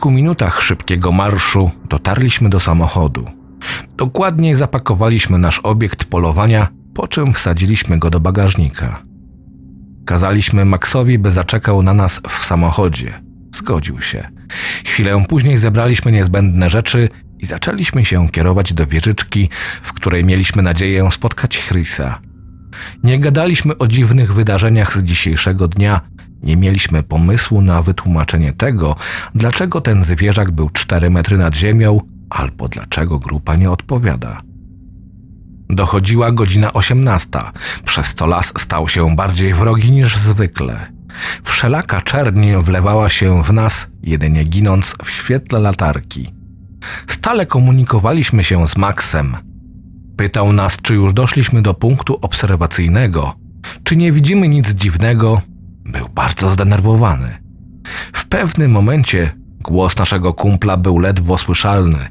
Kilku minutach szybkiego marszu dotarliśmy do samochodu. Dokładniej zapakowaliśmy nasz obiekt polowania, po czym wsadziliśmy go do bagażnika. Kazaliśmy Maxowi, by zaczekał na nas w samochodzie. Zgodził się. Chwilę później zebraliśmy niezbędne rzeczy i zaczęliśmy się kierować do wieżyczki, w której mieliśmy nadzieję spotkać Chrisa. Nie gadaliśmy o dziwnych wydarzeniach z dzisiejszego dnia, nie mieliśmy pomysłu na wytłumaczenie tego, dlaczego ten zwierzak był 4 metry nad ziemią, albo dlaczego grupa nie odpowiada. Dochodziła godzina 18, przez to las stał się bardziej wrogi niż zwykle. Wszelaka czerń wlewała się w nas, jedynie ginąc w świetle latarki. Stale komunikowaliśmy się z Maxem. Pytał nas, czy już doszliśmy do punktu obserwacyjnego, czy nie widzimy nic dziwnego. Był bardzo zdenerwowany. W pewnym momencie głos naszego kumpla był ledwo słyszalny.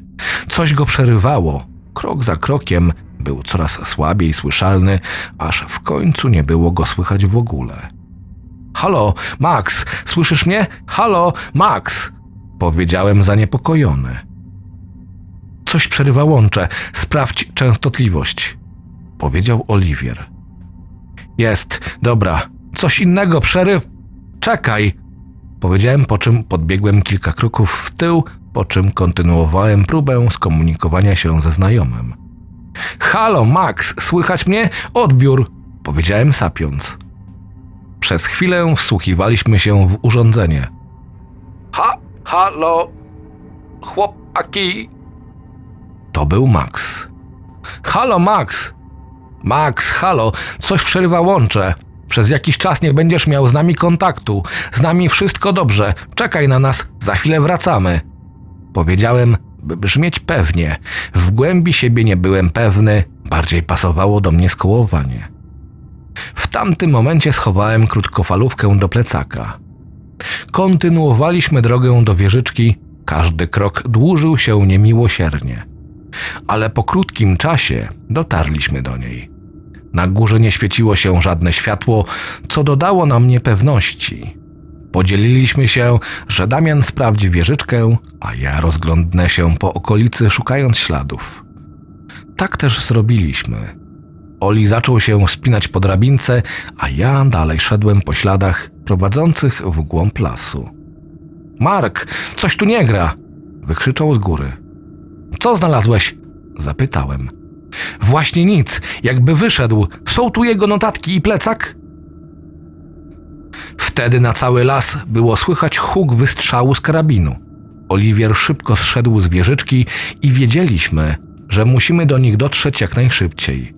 Coś go przerywało. Krok za krokiem był coraz słabiej słyszalny, aż w końcu nie było go słychać w ogóle. Halo, Max, słyszysz mnie? Halo, Max! Powiedziałem zaniepokojony. Coś przerywa łącze, sprawdź częstotliwość, powiedział Oliwier. Jest, dobra, coś innego, przeryw. Czekaj, powiedziałem, po czym podbiegłem kilka kroków w tył, po czym kontynuowałem próbę skomunikowania się ze znajomym. Halo, Max, słychać mnie? Odbiór, powiedziałem sapiąc. Przez chwilę wsłuchiwaliśmy się w urządzenie. Ha, halo, chłopaki. To był Max. Halo, Max! Max, halo, coś przerywa łącze. Przez jakiś czas nie będziesz miał z nami kontaktu. Z nami wszystko dobrze. Czekaj na nas, za chwilę wracamy. Powiedziałem, by brzmieć pewnie. W głębi siebie nie byłem pewny, bardziej pasowało do mnie skołowanie. W tamtym momencie schowałem krótkofalówkę do plecaka. Kontynuowaliśmy drogę do wieżyczki, każdy krok dłużył się niemiłosiernie. Ale po krótkim czasie dotarliśmy do niej. Na górze nie świeciło się żadne światło, co dodało nam niepewności. Podzieliliśmy się, że Damian sprawdzi wieżyczkę, a ja rozglądnę się po okolicy, szukając śladów. Tak też zrobiliśmy. Oli zaczął się wspinać po drabince, a ja dalej szedłem po śladach prowadzących w głąb lasu. Mark, coś tu nie gra! wykrzyczał z góry. Co znalazłeś? zapytałem. Właśnie nic, jakby wyszedł. Są tu jego notatki i plecak? Wtedy na cały las było słychać huk wystrzału z karabinu. Oliwier szybko zszedł z wieżyczki i wiedzieliśmy, że musimy do nich dotrzeć jak najszybciej.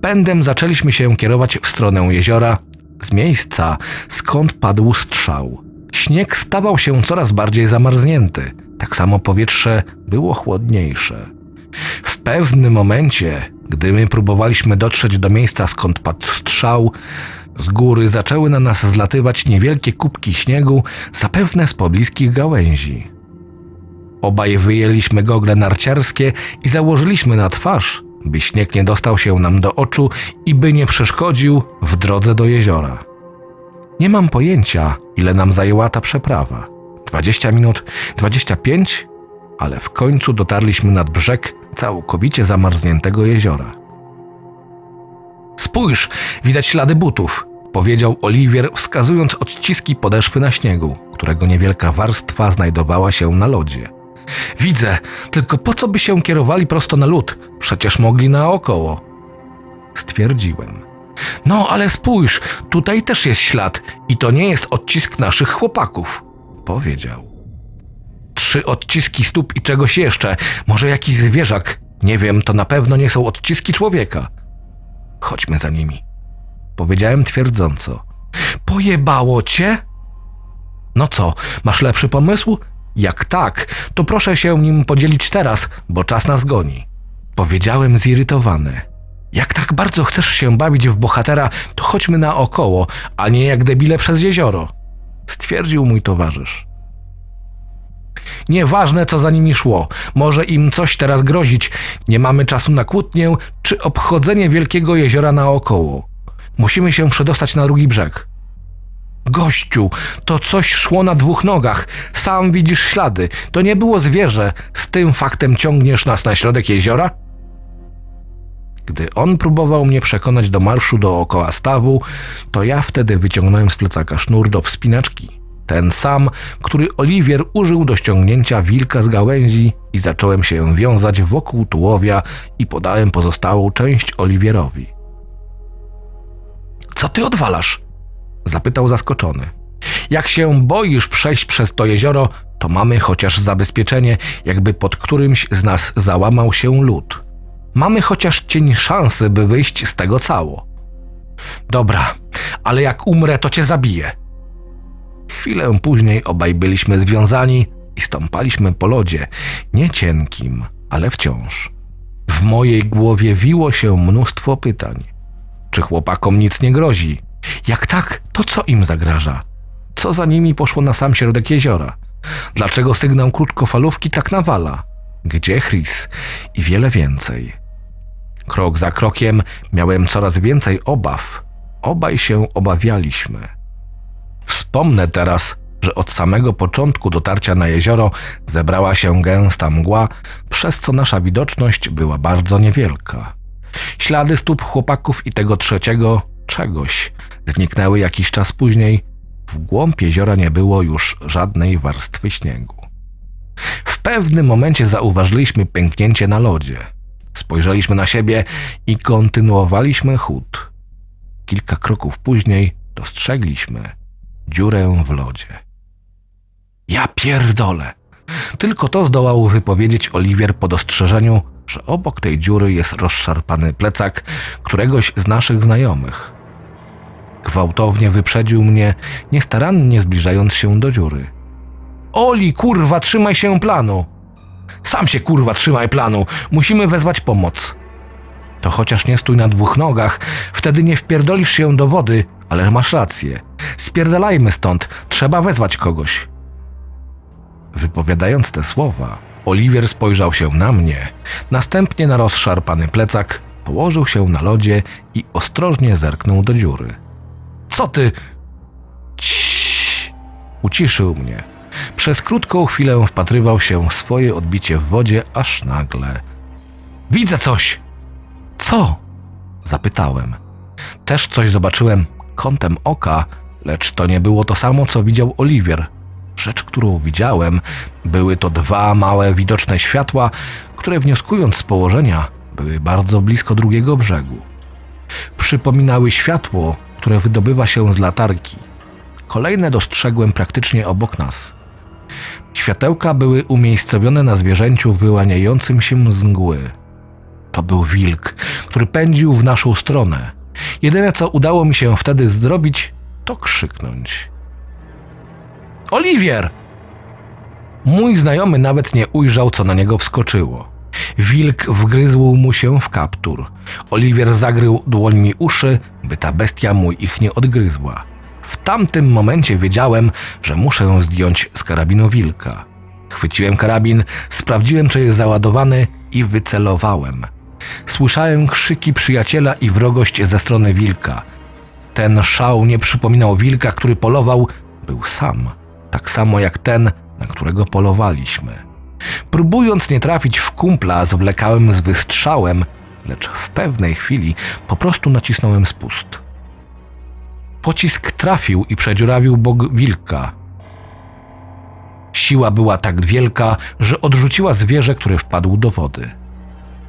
Pędem zaczęliśmy się kierować w stronę jeziora, z miejsca, skąd padł strzał. Śnieg stawał się coraz bardziej zamarznięty, tak samo powietrze było chłodniejsze. W pewnym momencie, gdy my próbowaliśmy dotrzeć do miejsca, skąd padł strzał, z góry zaczęły na nas zlatywać niewielkie kubki śniegu, zapewne z pobliskich gałęzi. Obaj wyjęliśmy gogle narciarskie i założyliśmy na twarz, by śnieg nie dostał się nam do oczu i by nie przeszkodził w drodze do jeziora. Nie mam pojęcia, ile nam zajęła ta przeprawa. 20 minut, 25, ale w końcu dotarliśmy nad brzeg całkowicie zamarzniętego jeziora. Spójrz, widać ślady butów, powiedział Oliwier, wskazując odciski podeszwy na śniegu, którego niewielka warstwa znajdowała się na lodzie. Widzę, tylko po co by się kierowali prosto na lód? Przecież mogli naokoło. Stwierdziłem. No, ale spójrz, tutaj też jest ślad i to nie jest odcisk naszych chłopaków, powiedział. Trzy odciski stóp i czegoś jeszcze, może jakiś zwierzak. Nie wiem, to na pewno nie są odciski człowieka. Chodźmy za nimi. Powiedziałem twierdząco. Pojebało cię? No co, masz lepszy pomysł? Jak tak, to proszę się nim podzielić teraz, bo czas nas goni. Powiedziałem zirytowany. Jak tak bardzo chcesz się bawić w bohatera, to chodźmy naokoło, a nie jak debile przez jezioro. Stwierdził mój towarzysz. Nieważne, co za nimi szło, może im coś teraz grozić. Nie mamy czasu na kłótnię czy obchodzenie wielkiego jeziora naokoło. Musimy się przedostać na drugi brzeg. Gościu, to coś szło na dwóch nogach. Sam widzisz ślady. To nie było zwierzę. Z tym faktem ciągniesz nas na środek jeziora? Gdy on próbował mnie przekonać do marszu dookoła stawu, to ja wtedy wyciągnąłem z plecaka sznur do wspinaczki. Ten sam, który Oliwier użył do ściągnięcia wilka z gałęzi i zacząłem się wiązać wokół tułowia i podałem pozostałą część Oliwierowi. Co ty odwalasz? Zapytał zaskoczony. Jak się boisz przejść przez to jezioro, to mamy chociaż zabezpieczenie, jakby pod którymś z nas załamał się lód. Mamy chociaż cień szansy, by wyjść z tego cało. Dobra, ale jak umrę, to cię zabiję. Chwilę później obaj byliśmy związani i stąpaliśmy po lodzie, nie cienkim, ale wciąż. W mojej głowie wiło się mnóstwo pytań. Czy chłopakom nic nie grozi? Jak tak, to co im zagraża? Co za nimi poszło na sam środek jeziora? Dlaczego sygnał krótkofalówki tak nawala? Gdzie Chris? I wiele więcej. Krok za krokiem miałem coraz więcej obaw. Obaj się obawialiśmy. Wspomnę teraz, że od samego początku dotarcia na jezioro zebrała się gęsta mgła, przez co nasza widoczność była bardzo niewielka. Ślady stóp chłopaków i tego trzeciego czegoś zniknęły jakiś czas później. W głąb jeziora nie było już żadnej warstwy śniegu. W pewnym momencie zauważyliśmy pęknięcie na lodzie. Spojrzeliśmy na siebie i kontynuowaliśmy chód. Kilka kroków później dostrzegliśmy dziurę w lodzie. Ja pierdolę! Tylko to zdołał wypowiedzieć Oliwier po dostrzeżeniu, że obok tej dziury jest rozszarpany plecak któregoś z naszych znajomych. Gwałtownie wyprzedził mnie, niestarannie zbliżając się do dziury. Oli, kurwa, trzymaj się planu! Sam się kurwa trzymaj planu, musimy wezwać pomoc. To chociaż nie stój na dwóch nogach, wtedy nie wpierdolisz się do wody, ale masz rację. Spierdalajmy stąd, trzeba wezwać kogoś. Wypowiadając te słowa, Oliwier spojrzał się na mnie, następnie na rozszarpany plecak, położył się na lodzie i ostrożnie zerknął do dziury. Co ty? Ciii! Uciszył mnie. Przez krótką chwilę wpatrywał się w swoje odbicie w wodzie, aż nagle. Widzę coś! Co? Zapytałem. Też coś zobaczyłem kątem oka, lecz to nie było to samo, co widział Oliwier. Rzecz, którą widziałem, były to dwa małe widoczne światła, które wnioskując z położenia, były bardzo blisko drugiego brzegu. Przypominały światło, które wydobywa się z latarki. Kolejne dostrzegłem praktycznie obok nas. Światełka były umiejscowione na zwierzęciu wyłaniającym się z mgły. To był wilk, który pędził w naszą stronę. Jedyne, co udało mi się wtedy zrobić, to krzyknąć. Oliwier! Mój znajomy nawet nie ujrzał, co na niego wskoczyło. Wilk wgryzł mu się w kaptur. Oliwier zagrył dłońmi uszy, by ta bestia mu ich nie odgryzła. W tamtym momencie wiedziałem, że muszę zdjąć z karabinu wilka. Chwyciłem karabin, sprawdziłem, czy jest załadowany i wycelowałem. Słyszałem krzyki przyjaciela i wrogość ze strony wilka. Ten szał nie przypominał wilka, który polował, był sam, tak samo jak ten, na którego polowaliśmy. Próbując nie trafić w kumpla, zwlekałem z wystrzałem, lecz w pewnej chwili po prostu nacisnąłem spust. Pocisk trafił i przedziurawił bok wilka. Siła była tak wielka, że odrzuciła zwierzę, które wpadł do wody.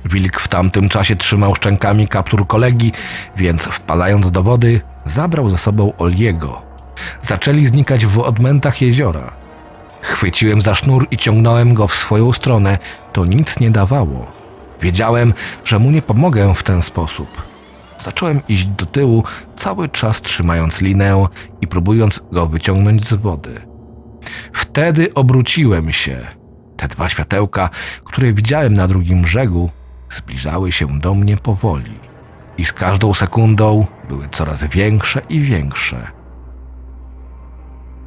Wilk w tamtym czasie trzymał szczękami kaptur kolegi, więc wpadając do wody, zabrał ze sobą Oliego. Zaczęli znikać w odmętach jeziora. Chwyciłem za sznur i ciągnąłem go w swoją stronę. To nic nie dawało. Wiedziałem, że mu nie pomogę w ten sposób. Zacząłem iść do tyłu, cały czas trzymając linę i próbując go wyciągnąć z wody. Wtedy obróciłem się. Te dwa światełka, które widziałem na drugim brzegu, zbliżały się do mnie powoli i z każdą sekundą były coraz większe i większe.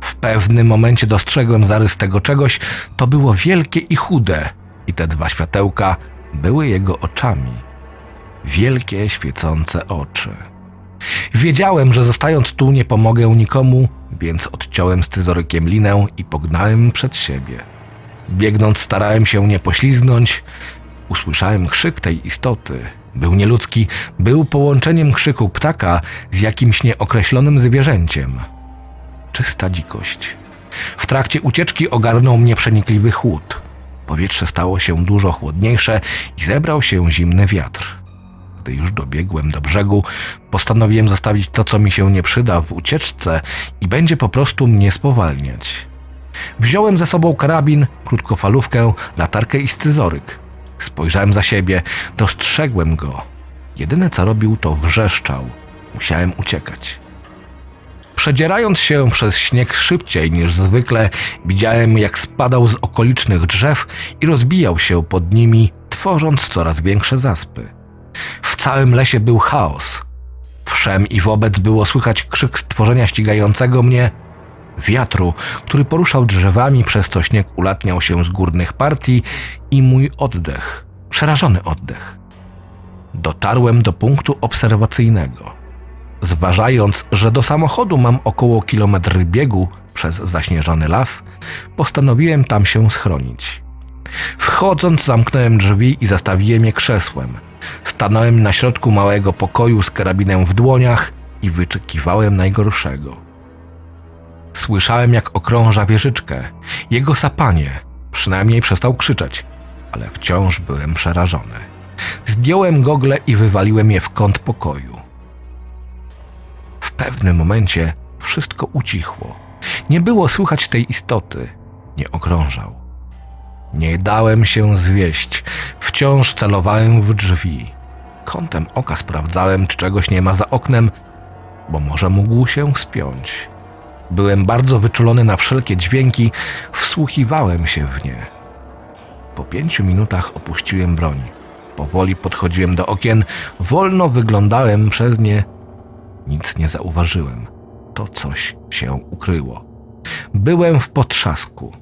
W pewnym momencie dostrzegłem zarys tego czegoś, to było wielkie i chude, i te dwa światełka były jego oczami. Wielkie, świecące oczy. Wiedziałem, że zostając tu nie pomogę nikomu, więc odciąłem scyzorykiem linę i pognałem przed siebie. Biegnąc starałem się nie poślizgnąć. Usłyszałem krzyk tej istoty. Był nieludzki, był połączeniem krzyku ptaka z jakimś nieokreślonym zwierzęciem. Czysta dzikość. W trakcie ucieczki ogarnął mnie przenikliwy chłód. Powietrze stało się dużo chłodniejsze i zebrał się zimny wiatr. Gdy już dobiegłem do brzegu, postanowiłem zostawić to, co mi się nie przyda w ucieczce i będzie po prostu mnie spowalniać. Wziąłem ze sobą karabin, krótkofalówkę, latarkę i scyzoryk. Spojrzałem za siebie, dostrzegłem go. Jedyne co robił, to wrzeszczał. Musiałem uciekać. Przedzierając się przez śnieg szybciej niż zwykle, widziałem jak spadał z okolicznych drzew i rozbijał się pod nimi, tworząc coraz większe zaspy. W całym lesie był chaos. Wszem i wobec było słychać krzyk stworzenia ścigającego mnie, wiatru, który poruszał drzewami, przez co śnieg ulatniał się z górnych partii i mój oddech, przerażony oddech. Dotarłem do punktu obserwacyjnego. Zważając, że do samochodu mam około kilometr biegu przez zaśnieżony las, postanowiłem tam się schronić. Wchodząc, zamknąłem drzwi i zastawiłem je krzesłem. Stanąłem na środku małego pokoju z karabinem w dłoniach i wyczekiwałem najgorszego. Słyszałem, jak okrąża wieżyczkę. Jego sapanie. Przynajmniej przestał krzyczeć, ale wciąż byłem przerażony. Zdjąłem gogle i wywaliłem je w kąt pokoju. W pewnym momencie wszystko ucichło. Nie było słychać tej istoty. Nie okrążał. Nie dałem się zwieść. Wciąż celowałem w drzwi. Kątem oka sprawdzałem, czy czegoś nie ma za oknem, bo może mógł się spiąć. Byłem bardzo wyczulony na wszelkie dźwięki, wsłuchiwałem się w nie. Po pięciu minutach opuściłem broń. Powoli podchodziłem do okien, wolno wyglądałem przez nie. Nic nie zauważyłem. To coś się ukryło. Byłem w potrzasku.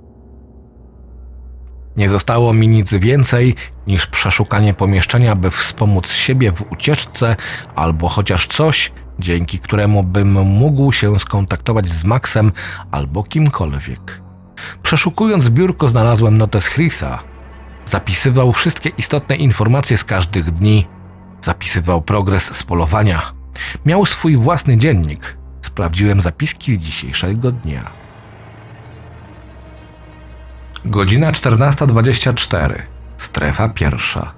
Nie zostało mi nic więcej niż przeszukanie pomieszczenia, by wspomóc siebie w ucieczce albo chociaż coś, dzięki któremu bym mógł się skontaktować z Maxem albo kimkolwiek. Przeszukując biurko, znalazłem notes Chrisa. Zapisywał wszystkie istotne informacje z każdych dni, zapisywał progres z polowania. Miał swój własny dziennik. Sprawdziłem zapiski z dzisiejszego dnia. Godzina 14.24. Strefa pierwsza.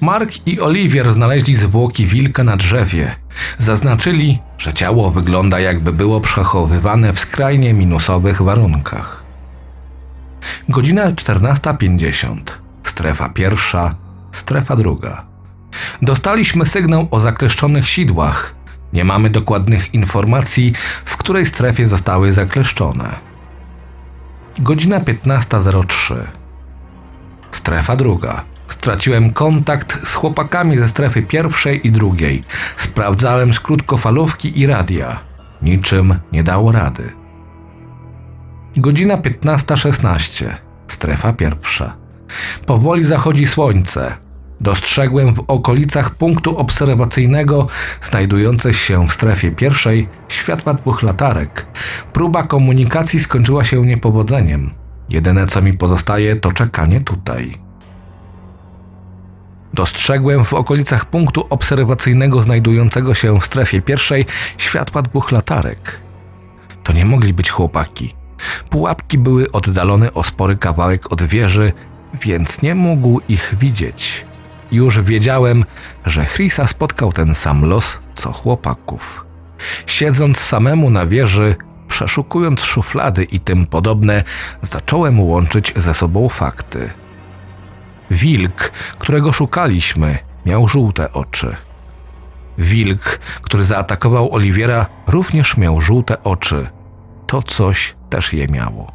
Mark i Oliwier znaleźli zwłoki wilka na drzewie. Zaznaczyli, że ciało wygląda jakby było przechowywane w skrajnie minusowych warunkach. Godzina 14.50. Strefa pierwsza, strefa druga. Dostaliśmy sygnał o zakleszczonych sidłach. Nie mamy dokładnych informacji, w której strefie zostały zakleszczone. Godzina 15.03. Strefa druga. Straciłem kontakt z chłopakami ze strefy pierwszej i drugiej. Sprawdzałem z krótkofalówki i radia. Niczym nie dało rady. Godzina 15.16. Strefa pierwsza. Powoli zachodzi słońce. Dostrzegłem w okolicach punktu obserwacyjnego, znajdujące się w strefie pierwszej, światła dwóch latarek. Próba komunikacji skończyła się niepowodzeniem. Jedyne co mi pozostaje to czekanie tutaj. Dostrzegłem w okolicach punktu obserwacyjnego znajdującego się w strefie pierwszej światła dwóch latarek. To nie mogli być chłopaki. Pułapki były oddalone o spory kawałek od wieży, więc nie mógł ich widzieć. Już wiedziałem, że Chrisa spotkał ten sam los co chłopaków. Siedząc samemu na wieży, przeszukując szuflady i tym podobne, zacząłem łączyć ze sobą fakty. Wilk, którego szukaliśmy, miał żółte oczy. Wilk, który zaatakował Oliwiera, również miał żółte oczy. To coś też je miało.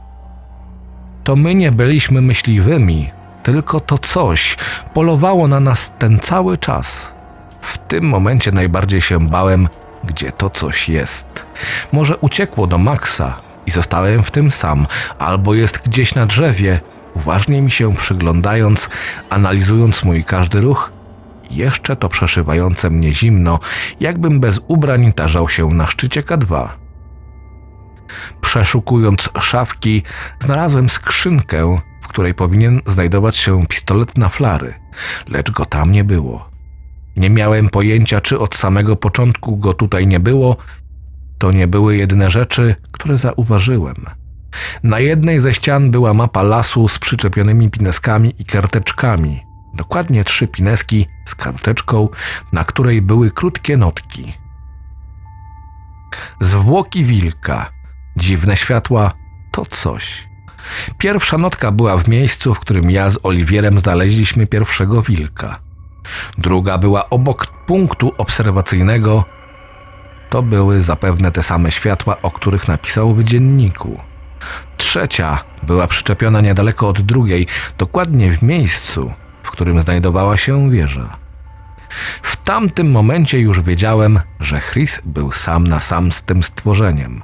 To my nie byliśmy myśliwymi, tylko to coś polowało na nas ten cały czas. W tym momencie najbardziej się bałem, gdzie to coś jest. Może uciekło do Maxa i zostałem w tym sam, albo jest gdzieś na drzewie, uważnie mi się przyglądając, analizując mój każdy ruch Jeszcze to przeszywające mnie zimno, jakbym bez ubrań tarzał się na szczycie K2. Przeszukując szafki, znalazłem skrzynkę, w której powinien znajdować się pistolet na flary, lecz go tam nie było. Nie miałem pojęcia, czy od samego początku go tutaj nie było. To nie były jedyne rzeczy, które zauważyłem. Na jednej ze ścian była mapa lasu z przyczepionymi pineskami i karteczkami. Dokładnie trzy pineski z karteczką, na której były krótkie notki. Zwłoki wilka, dziwne światła, to coś. Pierwsza notka była w miejscu, w którym ja z Oliwierem znaleźliśmy pierwszego wilka. Druga była obok punktu obserwacyjnego. To były zapewne te same światła, o których napisał w dzienniku. Trzecia była przyczepiona niedaleko od drugiej, dokładnie w miejscu, w którym znajdowała się wieża. W tamtym momencie już wiedziałem, że Chris był sam na sam z tym stworzeniem.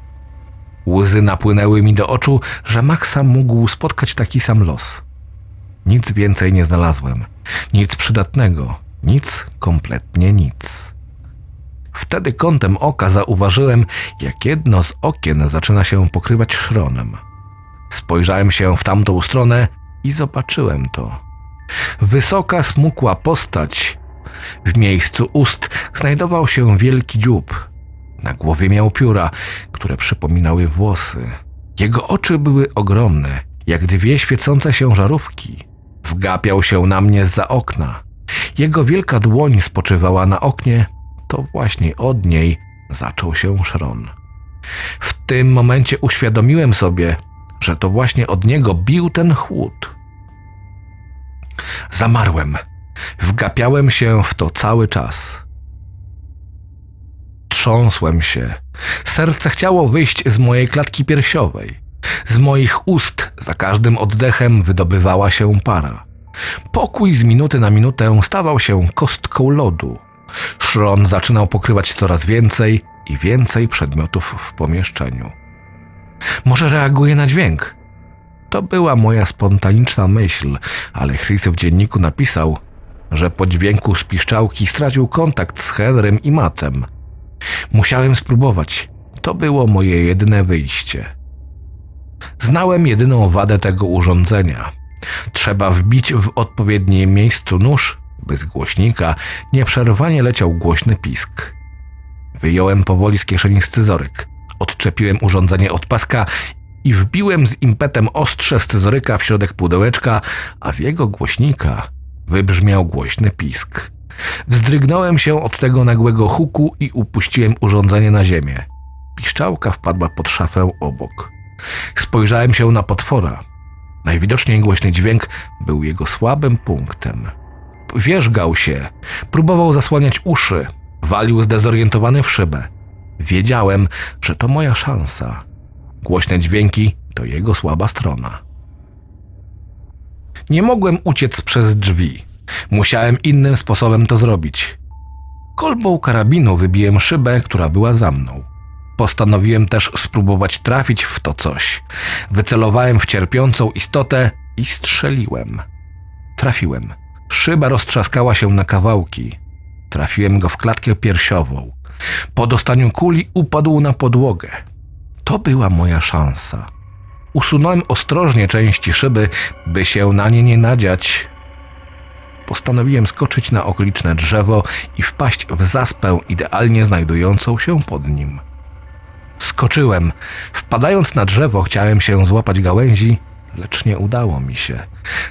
Łzy napłynęły mi do oczu, że Maxa mógł spotkać taki sam los. Nic więcej nie znalazłem, nic przydatnego, nic, kompletnie nic. Wtedy kątem oka zauważyłem, jak jedno z okien zaczyna się pokrywać szronem. Spojrzałem się w tamtą stronę i zobaczyłem to. Wysoka, smukła postać. W miejscu ust znajdował się wielki dziób. Na głowie miał pióra, które przypominały włosy. Jego oczy były ogromne, jak dwie świecące się żarówki. Wgapiał się na mnie za okna. Jego wielka dłoń spoczywała na oknie, to właśnie od niej zaczął się szron. W tym momencie uświadomiłem sobie, że to właśnie od niego bił ten chłód. Zamarłem. Wgapiałem się w to cały czas. Trząsłem się. Serce chciało wyjść z mojej klatki piersiowej. Z moich ust za każdym oddechem wydobywała się para. Pokój z minuty na minutę stawał się kostką lodu. Szron zaczynał pokrywać coraz więcej i więcej przedmiotów w pomieszczeniu. Może reaguje na dźwięk? To była moja spontaniczna myśl, ale Chris w dzienniku napisał, że po dźwięku z piszczałki stracił kontakt z Henrym i Matem. Musiałem spróbować. To było moje jedyne wyjście. Znałem jedyną wadę tego urządzenia. Trzeba wbić w odpowiednim miejscu nóż, by z głośnika nieprzerwanie leciał głośny pisk. Wyjąłem powoli z kieszeni scyzoryk. Odczepiłem urządzenie od paska i wbiłem z impetem ostrze scyzoryka w środek pudełeczka, a z jego głośnika wybrzmiał głośny pisk. Wzdrygnąłem się od tego nagłego huku i upuściłem urządzenie na ziemię. Piszczałka wpadła pod szafę obok. Spojrzałem się na potwora. Najwidoczniej głośny dźwięk był jego słabym punktem. Wierzgał się, próbował zasłaniać uszy, walił zdezorientowany w szybę. Wiedziałem, że to moja szansa. Głośne dźwięki to jego słaba strona. Nie mogłem uciec przez drzwi. Musiałem innym sposobem to zrobić. Kolbą karabinu wybiłem szybę, która była za mną. Postanowiłem też spróbować trafić w to coś. Wycelowałem w cierpiącą istotę i strzeliłem. Trafiłem. Szyba roztrzaskała się na kawałki. Trafiłem go w klatkę piersiową. Po dostaniu kuli upadł na podłogę. To była moja szansa. Usunąłem ostrożnie części szyby, by się na nie nie nadziać. Postanowiłem skoczyć na okoliczne drzewo i wpaść w zaspę idealnie znajdującą się pod nim. Skoczyłem. Wpadając na drzewo, chciałem się złapać gałęzi, lecz nie udało mi się.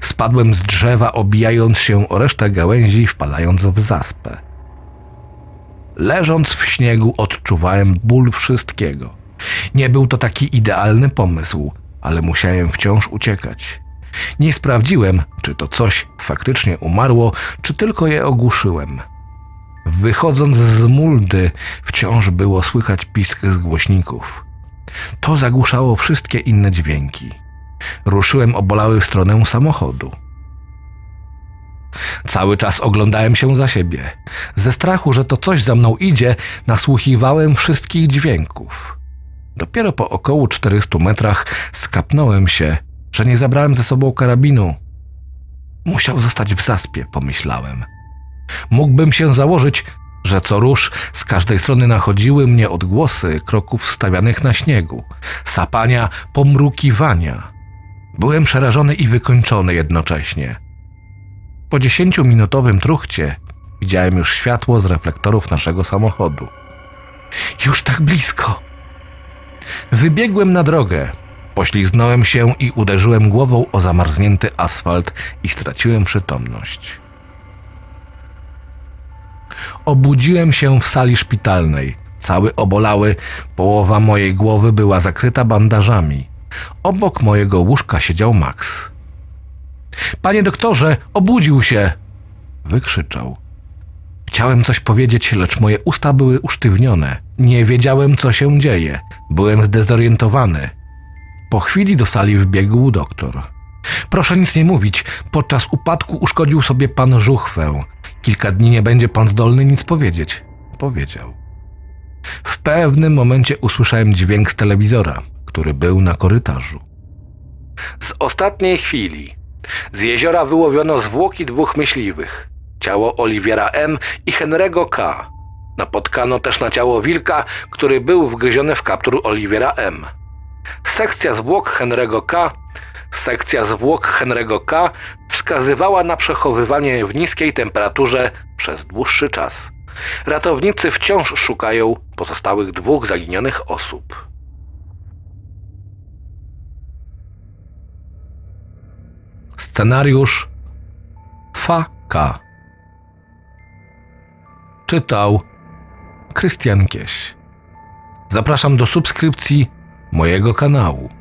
Spadłem z drzewa, obijając się o resztę gałęzi, wpadając w zaspę. Leżąc w śniegu, odczuwałem ból wszystkiego. Nie był to taki idealny pomysł, ale musiałem wciąż uciekać. Nie sprawdziłem, czy to coś faktycznie umarło, czy tylko je ogłuszyłem. Wychodząc z muldy, wciąż było słychać pisk z głośników. To zagłuszało wszystkie inne dźwięki. Ruszyłem obolały w stronę samochodu. Cały czas oglądałem się za siebie. Ze strachu, że to coś za mną idzie, nasłuchiwałem wszystkich dźwięków. Dopiero po około 400 metrach skapnąłem się, że nie zabrałem ze sobą karabinu. Musiał zostać w zaspie, pomyślałem. Mógłbym się założyć, że co rusz z każdej strony nachodziły mnie odgłosy kroków stawianych na śniegu, sapania, pomrukiwania. Byłem przerażony i wykończony jednocześnie. Po dziesięciominutowym truchcie widziałem już światło z reflektorów naszego samochodu. Już tak blisko! Wybiegłem na drogę, pośliznąłem się i uderzyłem głową o zamarznięty asfalt i straciłem przytomność. Obudziłem się w sali szpitalnej, cały obolały, połowa mojej głowy była zakryta bandażami. Obok mojego łóżka siedział Max. Panie doktorze, obudził się! Wykrzyczał. Chciałem coś powiedzieć, lecz moje usta były usztywnione. Nie wiedziałem, co się dzieje. Byłem zdezorientowany. Po chwili do sali wbiegł doktor. Proszę nic nie mówić. Podczas upadku uszkodził sobie pan żuchwę. Kilka dni nie będzie pan zdolny nic powiedzieć. Powiedział. W pewnym momencie usłyszałem dźwięk z telewizora, który był na korytarzu. Z ostatniej chwili. Z jeziora wyłowiono zwłoki dwóch myśliwych. Ciało Oliwiera M. i Henry'ego K. Napotkano też na ciało wilka, który był wgryziony w kaptur Oliwiera M. Sekcja zwłok Henry'ego K. Sekcja zwłok Henry'ego K. wskazywała na przechowywanie w niskiej temperaturze przez dłuższy czas. Ratownicy wciąż szukają pozostałych dwóch zaginionych osób. Scenariusz F.K. Czytał Krystian Kieś. Zapraszam do subskrypcji mojego kanału.